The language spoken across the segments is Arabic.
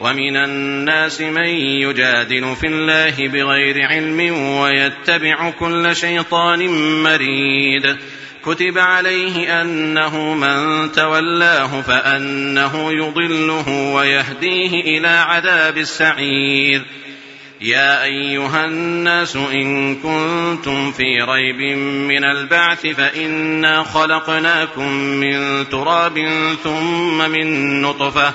ومن الناس من يجادل في الله بغير علم ويتبع كل شيطان مريد. كتب عليه أنه من تولاه فأنه يضله ويهديه إلى عذاب السعير. يا أيها الناس إن كنتم في ريب من البعث فإنا خلقناكم من تراب ثم من نطفة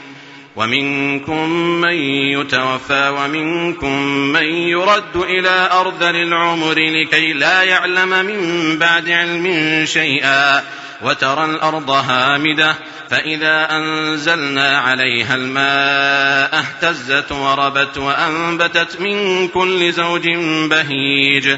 ومنكم من يتوفى ومنكم من يرد إلى أرذل العمر لكي لا يعلم من بعد علم شيئا وترى الأرض هامدة فإذا أنزلنا عليها الماء اهتزت وربت وأنبتت من كل زوج بهيج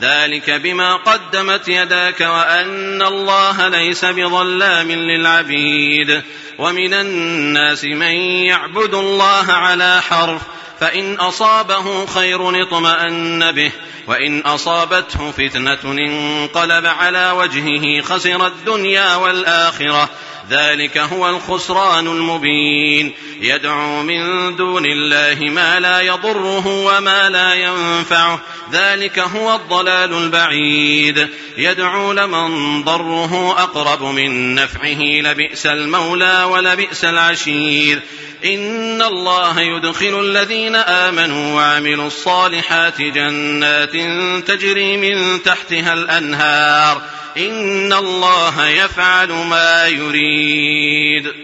ذلك بما قدمت يداك وأن الله ليس بظلام للعبيد ومن الناس من يعبد الله على حرف فإن أصابه خير اطمأن به وإن أصابته فتنة انقلب على وجهه خسر الدنيا والآخرة ذلك هو الخسران المبين يدعو من دون الله ما لا يضره وما لا ينفعه ذلك هو الضلال البعيد. يدعو لمن ضره أقرب من نفعه لبئس المولى ولبئس العشير. إن الله يدخل الذين آمنوا وعملوا الصالحات جنات تجري من تحتها الأنهار. إن الله يفعل ما يريد.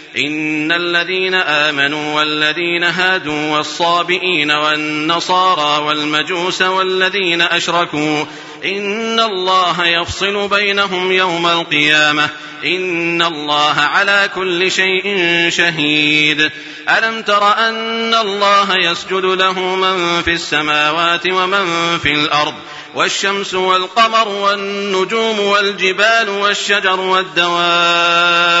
إن الذين آمنوا والذين هادوا والصابئين والنصارى والمجوس والذين أشركوا إن الله يفصل بينهم يوم القيامة إن الله على كل شيء شهيد ألم تر أن الله يسجد له من في السماوات ومن في الأرض والشمس والقمر والنجوم والجبال والشجر والدواب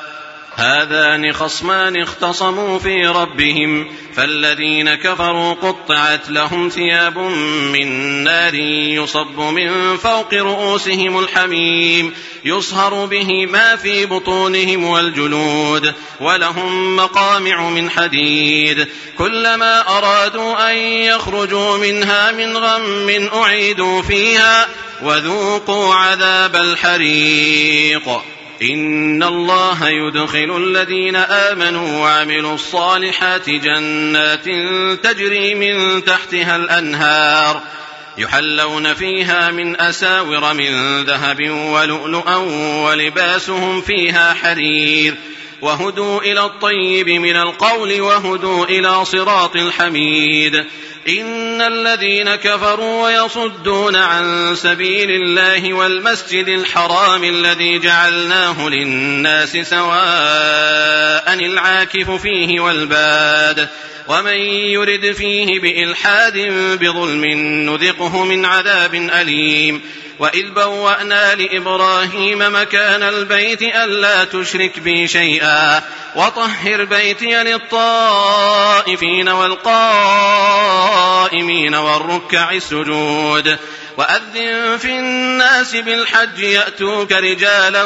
هذان خصمان اختصموا في ربهم فالذين كفروا قطعت لهم ثياب من نار يصب من فوق رؤوسهم الحميم يصهر به ما في بطونهم والجلود ولهم مقامع من حديد. كلما أرادوا أن يخرجوا منها من غم أعيدوا فيها وذوقوا عذاب الحريق. إن الله يدخل الذين آمنوا وعملوا الصالحات جنات تجري من تحتها الأنهار يحلون فيها من أساور من ذهب ولؤلؤا ولباسهم فيها حرير وهدوا إلى الطيب من القول وهدوا إلى صراط الحميد. إن الذين كفروا ويصدون عن سبيل الله والمسجد الحرام الذي جعلناه للناس سواء العاكف فيه والباد ومن يرد فيه بإلحاد بظلم نذقه من عذاب أليم. وإذ بوأنا لإبراهيم مكان البيت ألا تشرك بي شيئا وطهر بيتي للطائفين والقائمين والركع السجود وأذن في الناس بالحج يأتوك رجالا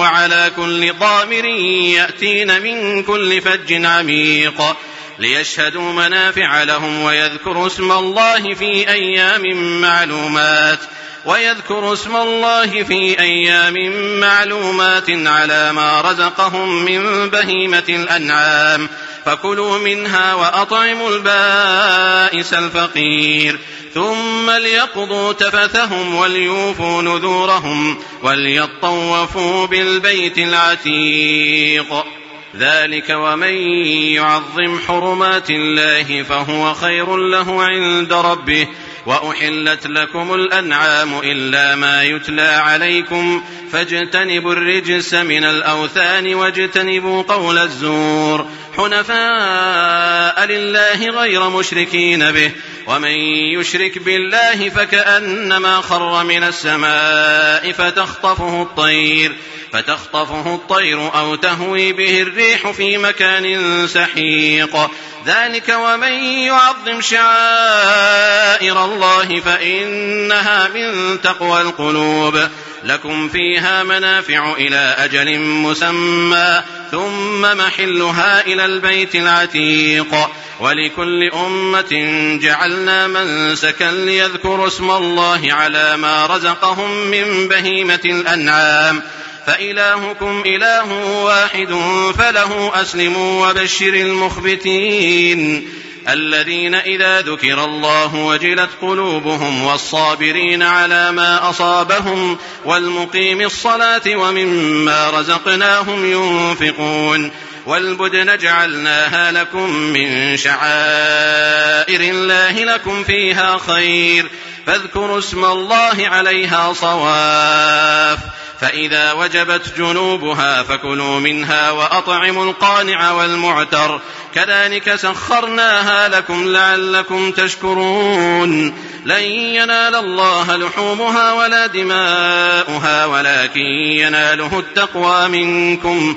وعلى كل ضامر يأتين من كل فج عميق ليشهدوا منافع لهم ويذكروا اسم الله في أيام معلومات ويذكروا اسم الله في أيام معلومات على ما رزقهم من بهيمة الأنعام. فكلوا منها وأطعموا البائس الفقير. ثم ليقضوا تفثهم وليوفوا نذورهم وليطوفوا بالبيت العتيق. ذلك ومن يعظم حرمات الله فهو خير له عند ربه. وأحلت لكم الأنعام إلا ما يتلى عليكم فاجتنبوا الرجس من الأوثان واجتنبوا قول الزور حنفاء لله غير مشركين به ومن يشرك بالله فكأنما خر من السماء فتخطفه الطير فتخطفه الطير أو تهوي به الريح في مكان سحيق. ذلك ومن يعظم شعائر الله فإنها من تقوى القلوب. لكم فيها منافع إلى أجل مسمى ثم محلها إلى البيت العتيق. ولكل أمة جعلنا منسكا ليذكروا اسم الله على ما رزقهم من بهيمة الأنعام. فإلهكم إله واحد فله أسلموا وبشر المخبتين. الذين إذا ذكر الله وجلت قلوبهم والصابرين على ما أصابهم والمقيم الصلاة ومما رزقناهم ينفقون. والبدن جعلناها لكم من شعائر الله لكم فيها خير. فاذكروا اسم الله عليها صواف. فإذا وجبت جنوبها فكلوا منها وأطعموا القانع والمعتر. كذلك سخرناها لكم لعلكم تشكرون. لن ينال الله لحومها ولا دماؤها ولكن يناله التقوى منكم.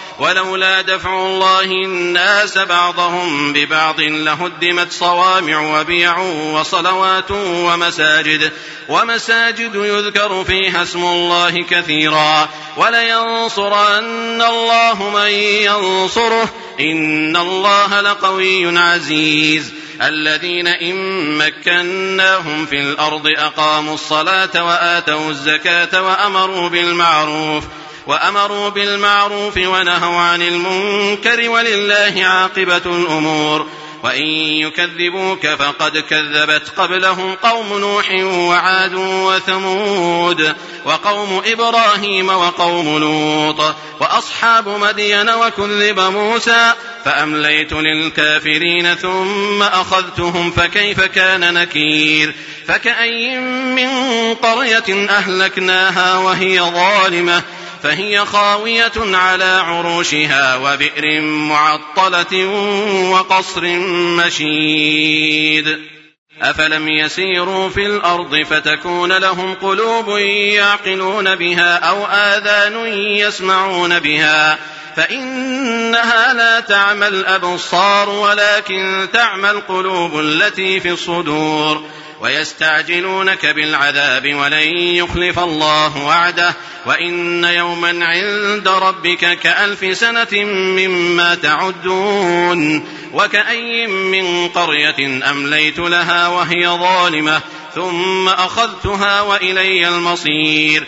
ولولا دفع الله الناس بعضهم ببعض لهدمت صوامع وبيع وصلوات ومساجد ومساجد يذكر فيها اسم الله كثيرا. ولينصرن الله من ينصره. إن الله لقوي عزيز. الذين إن مكناهم في الأرض أقاموا الصلاة وآتوا الزكاة وأمروا بالمعروف. وأمروا بالمعروف ونهوا عن المنكر ولله عاقبة الأمور. وإن يكذبوك فقد كذبت قبلهم قوم نوح وعاد وثمود وقوم إبراهيم وقوم لوط وأصحاب مدين وكذب موسى فأمليت للكافرين ثم أخذتهم فكيف كان نكير؟ فكأين من قرية أهلكناها وهي ظالمة؟ فهي خاوية على عروشها وبئر معطلة وقصر مشيد. أفلم يسيروا في الأرض فتكون لهم قلوب يعقلون بها أو آذان يسمعون بها. فإنها لا تعمى الأبصار ولكن تعمى القلوب التي في الصدور. ويستعجلونك بالعذاب ولن يخلف الله وعده وإن يوما عند ربك كألف سنة مما تعدون وكأي من قرية أمليت لها وهي ظالمة ثم أخذتها وإلي المصير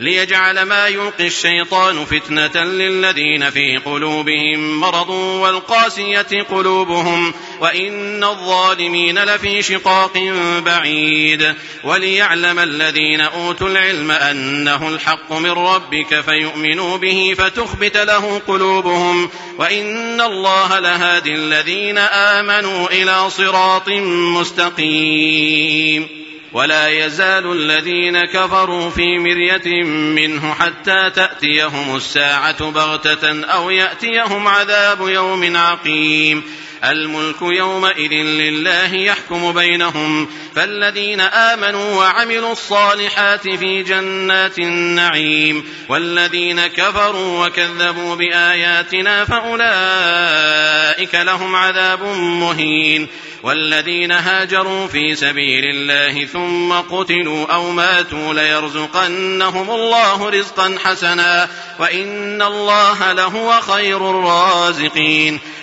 ليجعل ما يلقي الشيطان فتنة للذين في قلوبهم مرض والقاسية قلوبهم وإن الظالمين لفي شقاق بعيد وليعلم الذين أوتوا العلم أنه الحق من ربك فيؤمنوا به فتخبت له قلوبهم وإن الله لهادي الذين آمنوا إلى صراط مستقيم ولا يزال الذين كفروا في مرية منه حتى تأتيهم الساعة بغتة أو يأتيهم عذاب يوم عقيم. الملك يومئذ لله يحكم بينهم فالذين آمنوا وعملوا الصالحات في جنات النعيم والذين كفروا وكذبوا بآياتنا فأولئك لهم عذاب مهين والذين هاجروا في سبيل الله ثم قتلوا أو ماتوا ليرزقنهم الله رزقا حسنا وإن الله لهو خير الرازقين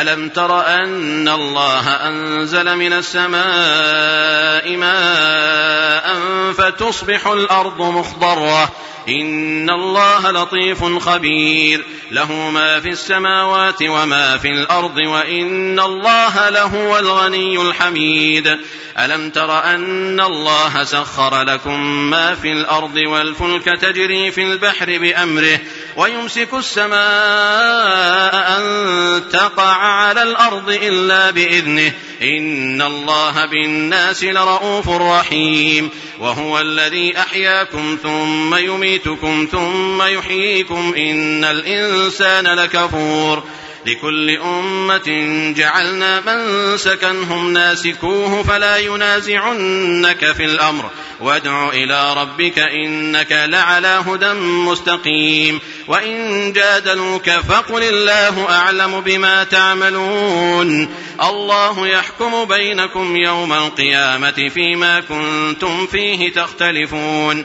ألم تر أن الله أنزل من السماء ماء فتصبح الأرض مخضرة؟ إن الله لطيف خبير. له ما في السماوات وما في الأرض وإن الله لهو الغني الحميد. ألم تر أن الله سخر لكم ما في الأرض والفلك تجري في البحر بأمره؟ ويمسك السماء أن تقع على الأرض إلا بإذنه. إن الله بالناس لرؤوف رحيم. وهو الذي أحياكم ثم يميتكم ثم يحييكم. إن الإنسان لكفور. لكل أمة جعلنا من سكنهم ناسكوه فلا ينازعنك في الأمر. وادع إلى ربك إنك لعلى هدى مستقيم. وإن جادلوك فقل الله أعلم بما تعملون. الله يحكم بينكم يوم القيامة فيما كنتم فيه تختلفون.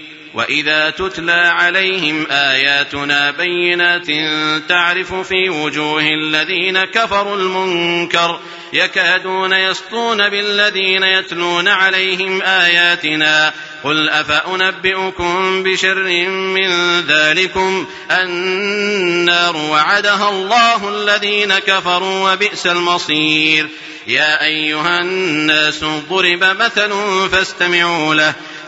واذا تتلى عليهم اياتنا بينات تعرف في وجوه الذين كفروا المنكر يكادون يسطون بالذين يتلون عليهم اياتنا قل افانبئكم بشر من ذلكم النار وعدها الله الذين كفروا وبئس المصير يا ايها الناس ضرب مثل فاستمعوا له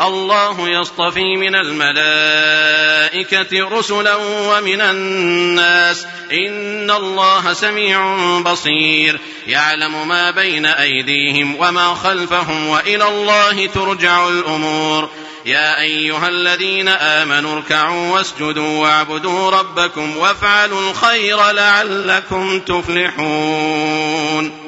الله يصطفي من الملائكة رسلا ومن الناس. إن الله سميع بصير. يعلم ما بين أيديهم وما خلفهم وإلى الله ترجع الأمور. يا أيها الذين آمنوا اركعوا واسجدوا واعبدوا ربكم وافعلوا الخير لعلكم تفلحون.